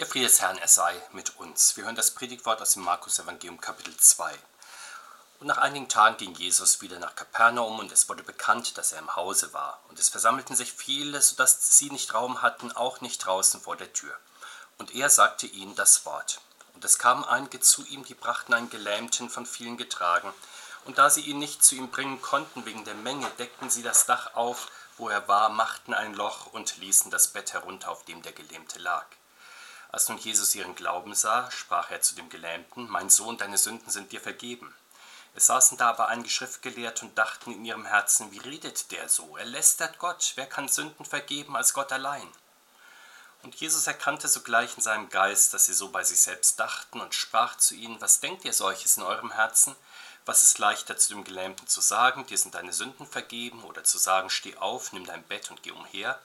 Der Friede des Herrn, er sei mit uns. Wir hören das Predigtwort aus dem Markus Evangelium Kapitel 2. Und nach einigen Tagen ging Jesus wieder nach Kapernaum und es wurde bekannt, dass er im Hause war. Und es versammelten sich viele, sodass sie nicht Raum hatten, auch nicht draußen vor der Tür. Und er sagte ihnen das Wort. Und es kamen einige zu ihm, die brachten einen Gelähmten von vielen getragen. Und da sie ihn nicht zu ihm bringen konnten wegen der Menge, deckten sie das Dach auf, wo er war, machten ein Loch und ließen das Bett herunter, auf dem der Gelähmte lag. Als nun Jesus ihren Glauben sah, sprach er zu dem Gelähmten, Mein Sohn, deine Sünden sind dir vergeben. Es saßen da aber einige Schriftgelehrte und dachten in ihrem Herzen, wie redet der so? Er lästert Gott, wer kann Sünden vergeben als Gott allein? Und Jesus erkannte sogleich in seinem Geist, dass sie so bei sich selbst dachten und sprach zu ihnen, was denkt ihr solches in eurem Herzen? Was ist leichter zu dem Gelähmten zu sagen, dir sind deine Sünden vergeben, oder zu sagen, steh auf, nimm dein Bett und geh umher?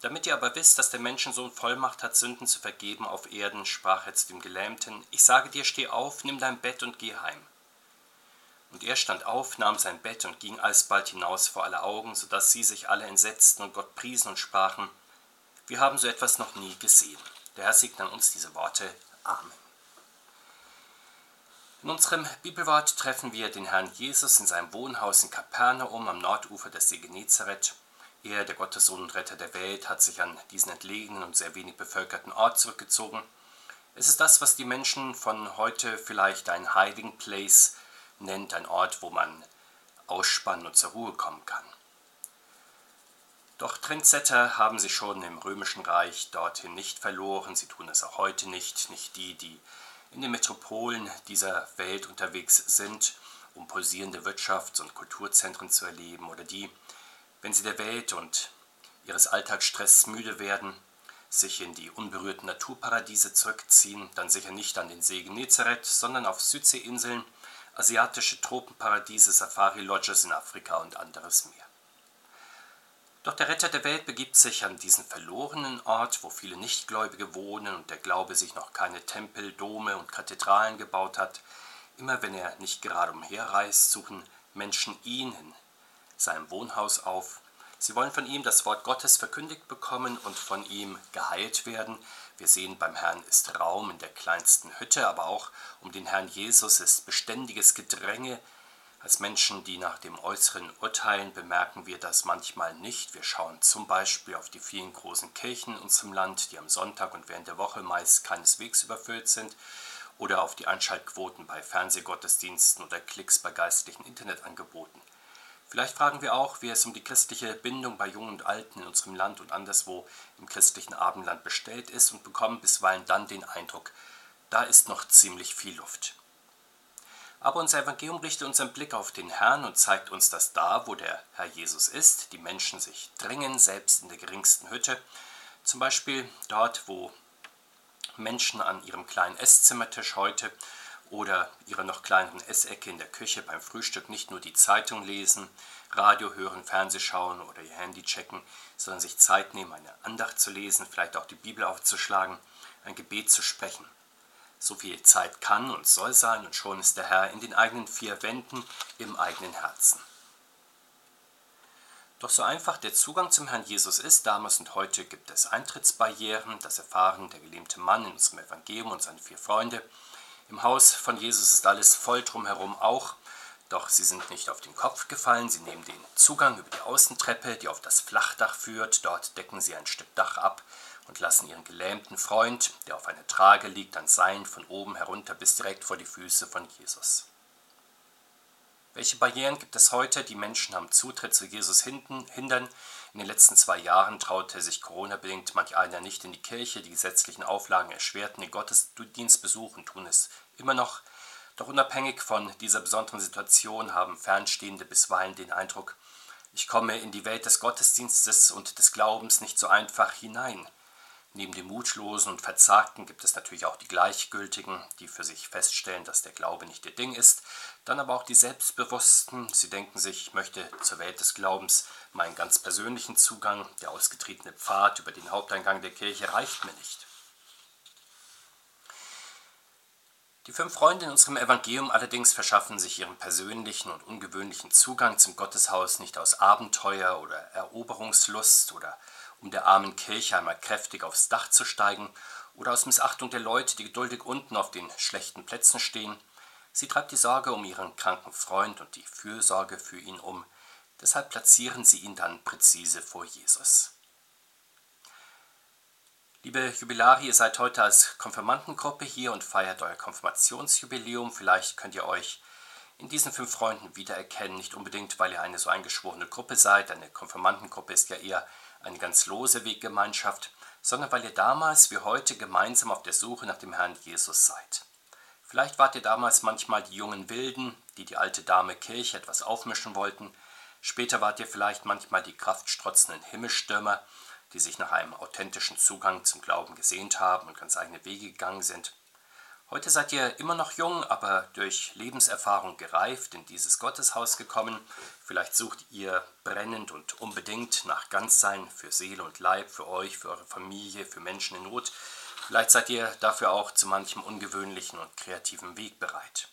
Damit ihr aber wisst, dass der Menschensohn Vollmacht hat, Sünden zu vergeben auf Erden, sprach er zu dem Gelähmten, ich sage dir, steh auf, nimm dein Bett und geh heim. Und er stand auf, nahm sein Bett und ging alsbald hinaus vor alle Augen, so dass sie sich alle entsetzten und Gott priesen und sprachen, wir haben so etwas noch nie gesehen. Der Herr segne an uns diese Worte. Amen. In unserem Bibelwort treffen wir den Herrn Jesus in seinem Wohnhaus in Kapernaum am Nordufer des See Genezareth. Er, der Gottessohn und Retter der Welt, hat sich an diesen entlegenen und sehr wenig bevölkerten Ort zurückgezogen. Es ist das, was die Menschen von heute vielleicht ein Hiding Place nennt, ein Ort, wo man ausspannen und zur Ruhe kommen kann. Doch Trendsetter haben sich schon im römischen Reich dorthin nicht verloren, sie tun es auch heute nicht, nicht die, die in den Metropolen dieser Welt unterwegs sind, um pulsierende Wirtschafts- und Kulturzentren zu erleben, oder die, wenn sie der Welt und ihres Alltagsstress müde werden, sich in die unberührten Naturparadiese zurückziehen, dann sicher nicht an den See Genezareth, sondern auf Südseeinseln, asiatische Tropenparadiese, Safari-Lodges in Afrika und anderes mehr. Doch der Retter der Welt begibt sich an diesen verlorenen Ort, wo viele Nichtgläubige wohnen und der Glaube sich noch keine Tempel, Dome und Kathedralen gebaut hat. Immer wenn er nicht gerade umherreist, suchen Menschen ihn in seinem Wohnhaus auf. Sie wollen von ihm das Wort Gottes verkündigt bekommen und von ihm geheilt werden. Wir sehen, beim Herrn ist Raum in der kleinsten Hütte, aber auch um den Herrn Jesus ist beständiges Gedränge. Als Menschen, die nach dem Äußeren urteilen, bemerken wir das manchmal nicht. Wir schauen zum Beispiel auf die vielen großen Kirchen in unserem Land, die am Sonntag und während der Woche meist keineswegs überfüllt sind, oder auf die Einschaltquoten bei Fernsehgottesdiensten oder Klicks bei geistlichen Internetangeboten. Vielleicht fragen wir auch, wie es um die christliche Bindung bei Jungen und Alten in unserem Land und anderswo im christlichen Abendland bestellt ist und bekommen bisweilen dann den Eindruck, da ist noch ziemlich viel Luft. Aber unser Evangelium richtet unseren Blick auf den Herrn und zeigt uns, dass da, wo der Herr Jesus ist, die Menschen sich drängen, selbst in der geringsten Hütte, zum Beispiel dort, wo Menschen an ihrem kleinen Esszimmertisch heute oder ihrer noch kleineren Essecke in der Küche beim Frühstück nicht nur die Zeitung lesen, Radio hören, Fernseh schauen oder ihr Handy checken, sondern sich Zeit nehmen, eine Andacht zu lesen, vielleicht auch die Bibel aufzuschlagen, ein Gebet zu sprechen. So viel Zeit kann und soll sein und schon ist der Herr in den eigenen vier Wänden im eigenen Herzen. Doch so einfach der Zugang zum Herrn Jesus ist, damals und heute gibt es Eintrittsbarrieren, das erfahren der gelähmte Mann in unserem Evangelium und seine vier Freunde, im Haus von Jesus ist alles voll drumherum auch, doch sie sind nicht auf den Kopf gefallen, sie nehmen den Zugang über die Außentreppe, die auf das Flachdach führt, dort decken sie ein Stück Dach ab und lassen ihren gelähmten Freund, der auf einer Trage liegt, an Seilen von oben herunter bis direkt vor die Füße von Jesus. Welche Barrieren gibt es heute, die Menschen am Zutritt zu Jesus hindern? In den letzten zwei Jahren traute sich Corona-bedingt manch einer nicht in die Kirche. Die gesetzlichen Auflagen erschwerten den Gottesdienstbesuch und tun es immer noch. Doch unabhängig von dieser besonderen Situation haben Fernstehende bisweilen den Eindruck, ich komme in die Welt des Gottesdienstes und des Glaubens nicht so einfach hinein. Neben den Mutlosen und Verzagten gibt es natürlich auch die Gleichgültigen, die für sich feststellen, dass der Glaube nicht ihr Ding ist. Dann aber auch die Selbstbewussten. Sie denken sich, ich möchte zur Welt des Glaubens meinen ganz persönlichen Zugang. Der ausgetretene Pfad über den Haupteingang der Kirche reicht mir nicht. Die fünf Freunde in unserem Evangelium allerdings verschaffen sich ihren persönlichen und ungewöhnlichen Zugang zum Gotteshaus nicht aus Abenteuer oder Eroberungslust oder um der armen Kirche einmal kräftig aufs Dach zu steigen, oder aus Missachtung der Leute, die geduldig unten auf den schlechten Plätzen stehen. Sie treibt die Sorge um ihren kranken Freund und die Fürsorge für ihn um. Deshalb platzieren sie ihn dann präzise vor Jesus. Liebe Jubilari, ihr seid heute als Konfirmandengruppe hier und feiert euer Konfirmationsjubiläum. Vielleicht könnt ihr euch in diesen fünf Freunden wiedererkennen. Nicht unbedingt, weil ihr eine so eingeschworene Gruppe seid. Eine Konfirmandengruppe ist ja eher eine ganz lose Weggemeinschaft, sondern weil ihr damals wie heute gemeinsam auf der Suche nach dem Herrn Jesus seid. Vielleicht wart ihr damals manchmal die jungen Wilden, die die alte Dame Kirche etwas aufmischen wollten. Später wart ihr vielleicht manchmal die kraftstrotzenden Himmelstürmer, die sich nach einem authentischen Zugang zum Glauben gesehnt haben und ganz eigene Wege gegangen sind. Heute seid ihr immer noch jung, aber durch Lebenserfahrung gereift in dieses Gotteshaus gekommen. Vielleicht sucht ihr brennend und unbedingt nach Ganzsein für Seele und Leib, für euch, für eure Familie, für Menschen in Not. Vielleicht seid ihr dafür auch zu manchem ungewöhnlichen und kreativen Weg bereit.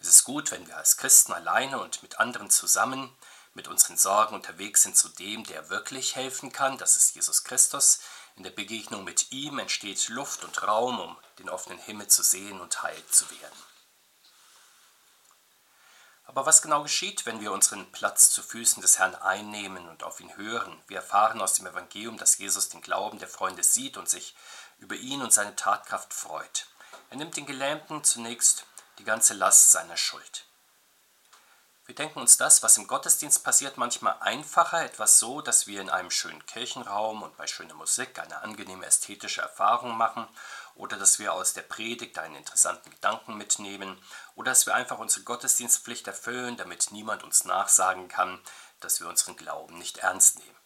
Es ist gut, wenn wir als Christen alleine und mit anderen zusammen mit unseren Sorgen unterwegs sind zu dem, der wirklich helfen kann, das ist Jesus Christus, in der Begegnung mit ihm entsteht Luft und Raum, um den offenen Himmel zu sehen und heil zu werden. Aber was genau geschieht, wenn wir unseren Platz zu Füßen des Herrn einnehmen und auf ihn hören? Wir erfahren aus dem Evangelium, dass Jesus den Glauben der Freunde sieht und sich über ihn und seine Tatkraft freut. Er nimmt den Gelähmten zunächst die ganze Last seiner Schuld. Wir denken uns das, was im Gottesdienst passiert, manchmal einfacher, etwas so, dass wir in einem schönen Kirchenraum und bei schöner Musik eine angenehme ästhetische Erfahrung machen oder dass wir aus der Predigt einen interessanten Gedanken mitnehmen oder dass wir einfach unsere Gottesdienstpflicht erfüllen, damit niemand uns nachsagen kann, dass wir unseren Glauben nicht ernst nehmen.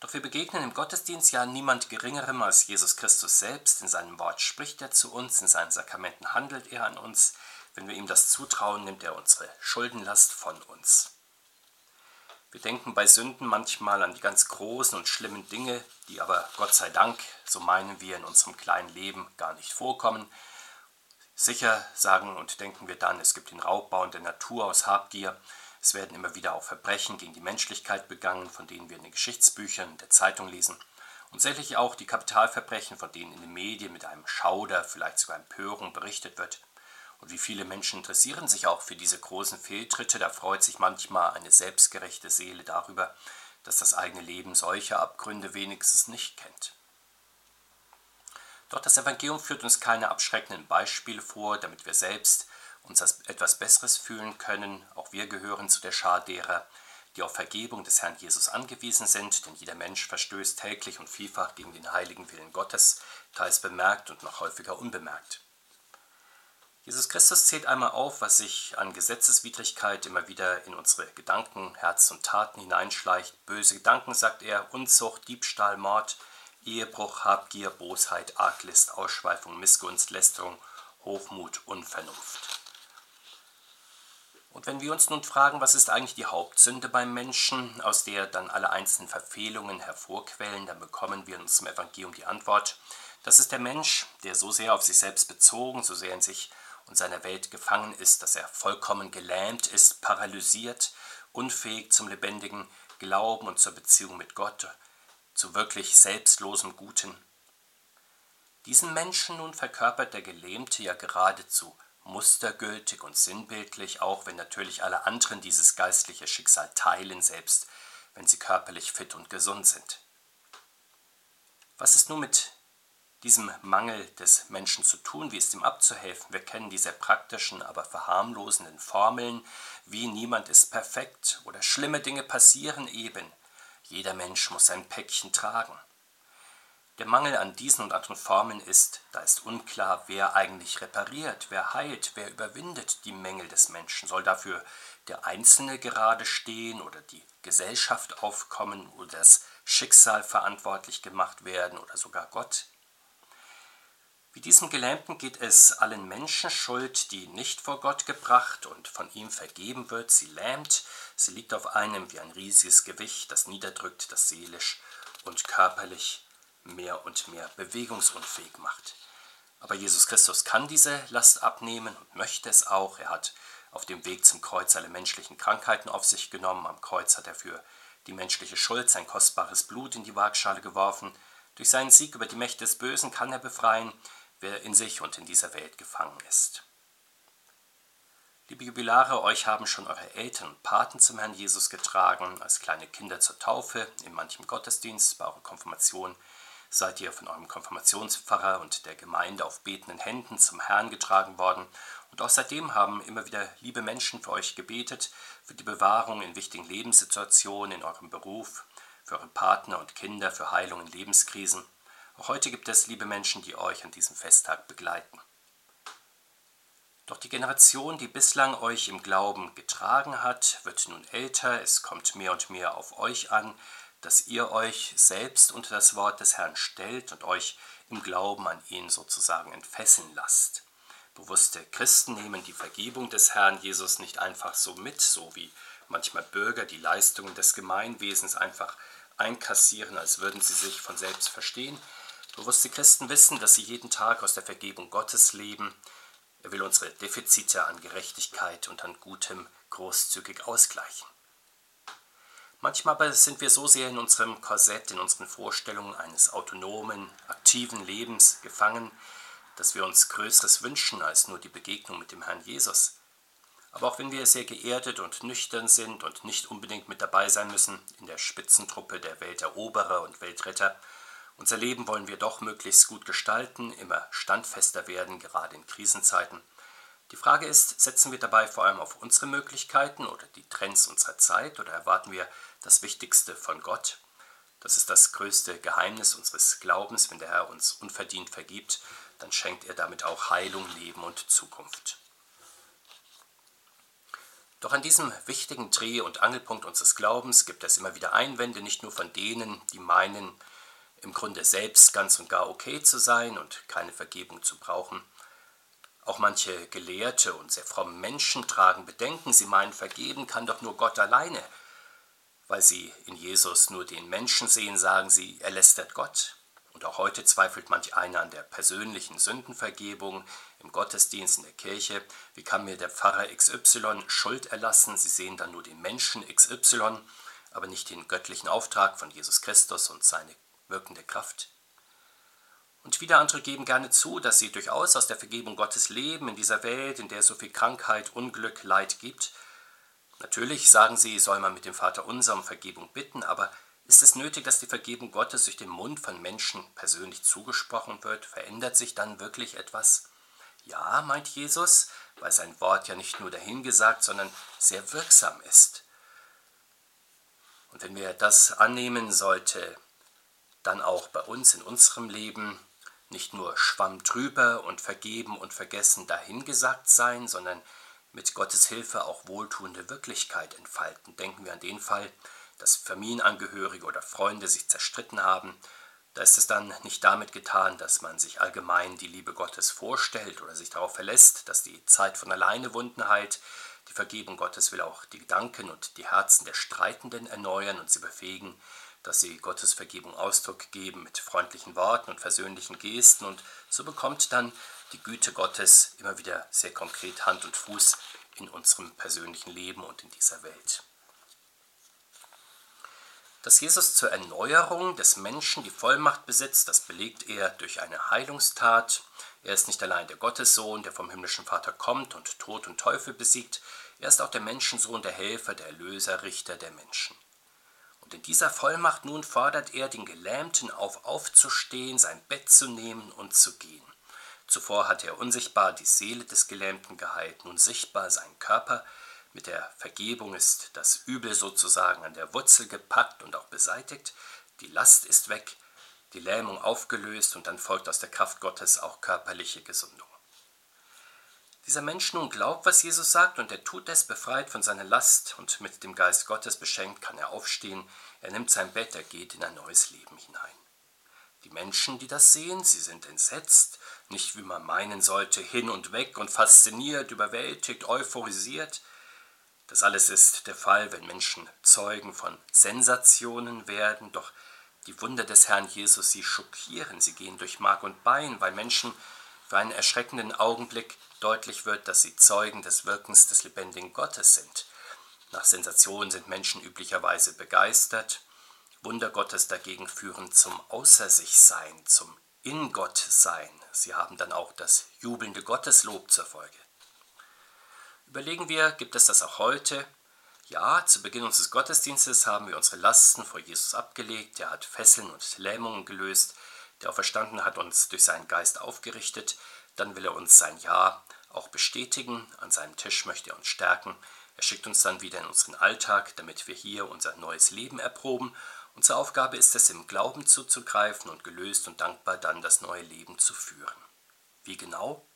Doch wir begegnen im Gottesdienst ja niemand Geringerem als Jesus Christus selbst. In seinem Wort spricht er zu uns, in seinen Sakramenten handelt er an uns. Wenn wir ihm das zutrauen, nimmt er unsere Schuldenlast von uns. Wir denken bei Sünden manchmal an die ganz großen und schlimmen Dinge, die aber Gott sei Dank, so meinen wir, in unserem kleinen Leben gar nicht vorkommen. Sicher sagen und denken wir dann, es gibt den Raubbau in der Natur aus Habgier. Es werden immer wieder auch Verbrechen gegen die Menschlichkeit begangen, von denen wir in den Geschichtsbüchern der Zeitung lesen. Und sicherlich auch die Kapitalverbrechen, von denen in den Medien mit einem Schauder, vielleicht sogar Empörung berichtet wird. Und wie viele Menschen interessieren sich auch für diese großen Fehltritte, da freut sich manchmal eine selbstgerechte Seele darüber, dass das eigene Leben solche Abgründe wenigstens nicht kennt. Doch das Evangelium führt uns keine abschreckenden Beispiele vor, damit wir selbst uns als etwas Besseres fühlen können. Auch wir gehören zu der Schar derer, die auf Vergebung des Herrn Jesus angewiesen sind, denn jeder Mensch verstößt täglich und vielfach gegen den heiligen Willen Gottes, teils bemerkt und noch häufiger unbemerkt. Jesus Christus zählt einmal auf, was sich an Gesetzeswidrigkeit immer wieder in unsere Gedanken, Herz und Taten hineinschleicht. Böse Gedanken, sagt er, Unzucht, Diebstahl, Mord, Ehebruch, Habgier, Bosheit, Arglist, Ausschweifung, Missgunst, Lästerung, Hochmut, Unvernunft. Und wenn wir uns nun fragen, was ist eigentlich die Hauptsünde beim Menschen, aus der dann alle einzelnen Verfehlungen hervorquellen, dann bekommen wir in unserem Evangelium die Antwort, das ist der Mensch, der so sehr auf sich selbst bezogen, so sehr in sich und seiner Welt gefangen ist, dass er vollkommen gelähmt ist, paralysiert, unfähig zum lebendigen Glauben und zur Beziehung mit Gott, zu wirklich selbstlosem Guten. Diesen Menschen nun verkörpert der Gelähmte ja geradezu mustergültig und sinnbildlich, auch wenn natürlich alle anderen dieses geistliche Schicksal teilen, selbst wenn sie körperlich fit und gesund sind. Was ist nun mit diesem Mangel des Menschen zu tun, wie es ihm abzuhelfen. Wir kennen diese praktischen, aber verharmlosenden Formeln, wie niemand ist perfekt oder schlimme Dinge passieren eben. Jeder Mensch muss sein Päckchen tragen. Der Mangel an diesen und anderen Formeln ist, da ist unklar, wer eigentlich repariert, wer heilt, wer überwindet die Mängel des Menschen. Soll dafür der Einzelne gerade stehen oder die Gesellschaft aufkommen oder das Schicksal verantwortlich gemacht werden oder sogar Gott? Wie diesem Gelähmten geht es allen Menschen Schuld, die nicht vor Gott gebracht und von ihm vergeben wird. Sie lähmt, sie liegt auf einem wie ein riesiges Gewicht, das niederdrückt, das seelisch und körperlich mehr und mehr bewegungsunfähig macht. Aber Jesus Christus kann diese Last abnehmen und möchte es auch. Er hat auf dem Weg zum Kreuz alle menschlichen Krankheiten auf sich genommen. Am Kreuz hat er für die menschliche Schuld, sein kostbares Blut in die Waagschale geworfen. Durch seinen Sieg über die Mächte des Bösen kann er befreien, wer in sich und in dieser Welt gefangen ist. Liebe Jubilare, euch haben schon eure Eltern und Paten zum Herrn Jesus getragen, als kleine Kinder zur Taufe, in manchem Gottesdienst, bei eurer Konfirmation seid ihr von eurem Konfirmationspfarrer und der Gemeinde auf betenden Händen zum Herrn getragen worden. Und auch seitdem haben immer wieder liebe Menschen für euch gebetet, für die Bewahrung in wichtigen Lebenssituationen, in eurem Beruf, für eure Partner und Kinder, für Heilung in Lebenskrisen. Heute gibt es liebe Menschen, die euch an diesem Festtag begleiten. Doch die Generation, die bislang euch im Glauben getragen hat, wird nun älter, es kommt mehr und mehr auf euch an, dass ihr euch selbst unter das Wort des Herrn stellt und euch im Glauben an ihn sozusagen entfesseln lasst. Bewusste Christen nehmen die Vergebung des Herrn Jesus nicht einfach so mit, so wie manchmal Bürger die Leistungen des Gemeinwesens einfach einkassieren, als würden sie sich von selbst verstehen. Bewusste Christen wissen, dass sie jeden Tag aus der Vergebung Gottes leben, er will unsere Defizite an Gerechtigkeit und an Gutem großzügig ausgleichen. Manchmal aber sind wir so sehr in unserem Korsett, in unseren Vorstellungen eines autonomen, aktiven Lebens gefangen, dass wir uns Größeres wünschen als nur die Begegnung mit dem Herrn Jesus. Aber auch wenn wir sehr geerdet und nüchtern sind und nicht unbedingt mit dabei sein müssen in der Spitzentruppe der Welteroberer und Weltretter, unser Leben wollen wir doch möglichst gut gestalten, immer standfester werden, gerade in Krisenzeiten. Die Frage ist, setzen wir dabei vor allem auf unsere Möglichkeiten oder die Trends unserer Zeit oder erwarten wir das Wichtigste von Gott? Das ist das größte Geheimnis unseres Glaubens. Wenn der Herr uns unverdient vergibt, dann schenkt er damit auch Heilung, Leben und Zukunft. Doch an diesem wichtigen Dreh- und Angelpunkt unseres Glaubens gibt es immer wieder Einwände, nicht nur von denen, die meinen, im Grunde selbst ganz und gar okay zu sein und keine Vergebung zu brauchen. Auch manche gelehrte und sehr fromme Menschen tragen Bedenken, sie meinen, vergeben kann doch nur Gott alleine. Weil sie in Jesus nur den Menschen sehen, sagen sie, er lästert Gott. Und auch heute zweifelt manch einer an der persönlichen Sündenvergebung im Gottesdienst in der Kirche. Wie kann mir der Pfarrer XY Schuld erlassen? Sie sehen dann nur den Menschen XY, aber nicht den göttlichen Auftrag von Jesus Christus und seine wirkende Kraft. Und wieder andere geben gerne zu, dass sie durchaus aus der Vergebung Gottes leben in dieser Welt, in der es so viel Krankheit, Unglück, Leid gibt. Natürlich sagen sie, soll man mit dem Vater unser um Vergebung bitten, aber ist es nötig, dass die Vergebung Gottes durch den Mund von Menschen persönlich zugesprochen wird? Verändert sich dann wirklich etwas? Ja, meint Jesus, weil sein Wort ja nicht nur dahingesagt, sondern sehr wirksam ist. Und wenn wir das annehmen, sollte dann auch bei uns in unserem Leben nicht nur Schwamm drüber und vergeben und vergessen dahingesagt sein, sondern mit Gottes Hilfe auch wohltuende Wirklichkeit entfalten. Denken wir an den Fall, dass Familienangehörige oder Freunde sich zerstritten haben. Da ist es dann nicht damit getan, dass man sich allgemein die Liebe Gottes vorstellt oder sich darauf verlässt, dass die Zeit von alleine Wunden heilt. Die Vergebung Gottes will auch die Gedanken und die Herzen der Streitenden erneuern und sie befähigen, dass sie Gottes Vergebung Ausdruck geben mit freundlichen Worten und versöhnlichen Gesten und so bekommt dann die Güte Gottes immer wieder sehr konkret Hand und Fuß in unserem persönlichen Leben und in dieser Welt. Dass Jesus zur Erneuerung des Menschen die Vollmacht besitzt, das belegt er durch eine Heilungstat. Er ist nicht allein der Gottessohn, der vom himmlischen Vater kommt und Tod und Teufel besiegt, er ist auch der Menschensohn, der Helfer, der Erlöser, Richter der Menschen. Und in dieser Vollmacht nun fordert er den Gelähmten auf, aufzustehen, sein Bett zu nehmen und zu gehen. Zuvor hatte er unsichtbar die Seele des Gelähmten geheilt, nun sichtbar seinen Körper. Mit der Vergebung ist das Übel sozusagen an der Wurzel gepackt und auch beseitigt. Die Last ist weg, die Lähmung aufgelöst und dann folgt aus der Kraft Gottes auch körperliche Gesundung. Dieser Mensch nun glaubt, was Jesus sagt, und er tut es, befreit von seiner Last und mit dem Geist Gottes beschenkt, kann er aufstehen, er nimmt sein Bett, er geht in ein neues Leben hinein. Die Menschen, die das sehen, sie sind entsetzt, nicht wie man meinen sollte, hin und weg und fasziniert, überwältigt, euphorisiert. Das alles ist der Fall, wenn Menschen Zeugen von Sensationen werden, doch die Wunder des Herrn Jesus, sie schockieren, sie gehen durch Mark und Bein, weil Menschen für einen erschreckenden Augenblick deutlich wird, dass sie Zeugen des Wirkens des lebendigen Gottes sind. Nach Sensationen sind Menschen üblicherweise begeistert. Wunder Gottes dagegen führen zum Außer sich Sein, zum In Gott Sein. Sie haben dann auch das jubelnde Gotteslob zur Folge. Überlegen wir, gibt es das auch heute? Ja, zu Beginn unseres Gottesdienstes haben wir unsere Lasten vor Jesus abgelegt. Er hat Fesseln und Lähmungen gelöst. Der Auferstandene hat uns durch seinen Geist aufgerichtet. Dann will er uns sein Ja auch bestätigen. An seinem Tisch möchte er uns stärken. Er schickt uns dann wieder in unseren Alltag, damit wir hier unser neues Leben erproben. Unsere Aufgabe ist es, im Glauben zuzugreifen und gelöst und dankbar dann das neue Leben zu führen. Wie genau?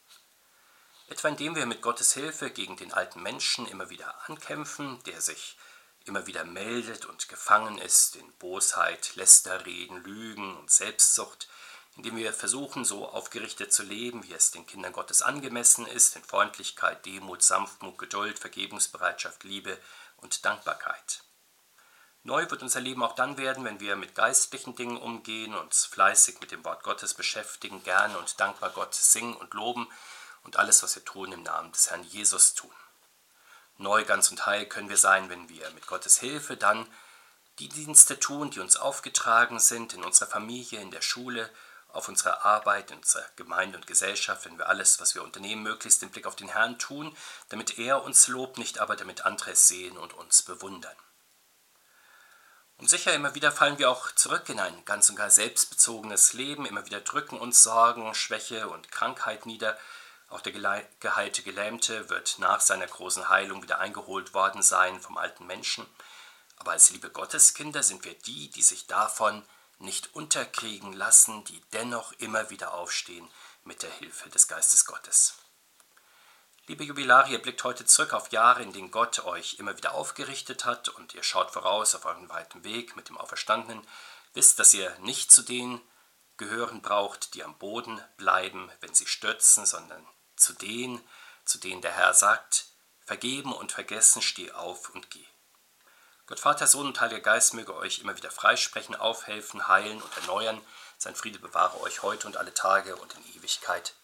etwa indem wir mit Gottes Hilfe gegen den alten Menschen immer wieder ankämpfen, der sich immer wieder meldet und gefangen ist in Bosheit, Lästerreden, Lügen und Selbstsucht, indem wir versuchen, so aufgerichtet zu leben, wie es den Kindern Gottes angemessen ist, in Freundlichkeit, Demut, Sanftmut, Geduld, Vergebungsbereitschaft, Liebe und Dankbarkeit. Neu wird unser Leben auch dann werden, wenn wir mit geistlichen Dingen umgehen, uns fleißig mit dem Wort Gottes beschäftigen, gerne und dankbar Gott singen und loben, und alles, was wir tun, im Namen des Herrn Jesus tun. Neu, ganz und heil können wir sein, wenn wir mit Gottes Hilfe dann die Dienste tun, die uns aufgetragen sind, in unserer Familie, in der Schule, auf unserer Arbeit, in unserer Gemeinde und Gesellschaft, wenn wir alles, was wir unternehmen, möglichst den Blick auf den Herrn tun, damit er uns lobt, nicht aber damit andere es sehen und uns bewundern. Und sicher, immer wieder fallen wir auch zurück in ein ganz und gar selbstbezogenes Leben, immer wieder drücken uns Sorgen, Schwäche und Krankheit nieder, auch der geheilte Gelähmte wird nach seiner großen Heilung wieder eingeholt worden sein vom alten Menschen. Aber als liebe Gotteskinder sind wir die, die sich davon nicht unterkriegen lassen, die dennoch immer wieder aufstehen mit der Hilfe des Geistes Gottes. Liebe Jubilare, ihr blickt heute zurück auf Jahre, in denen Gott euch immer wieder aufgerichtet hat und ihr schaut voraus auf euren weiten Weg mit dem Auferstandenen, wisst, dass ihr nicht zu denen gehören braucht, die am Boden bleiben, wenn sie stürzen, sondern zu denen, zu denen der Herr sagt, vergeben und vergessen, steh auf und geh. Gott Vater, Sohn und Heiliger Geist möge euch immer wieder freisprechen, aufhelfen, heilen und erneuern. Sein Friede bewahre euch heute und alle Tage und in Ewigkeit.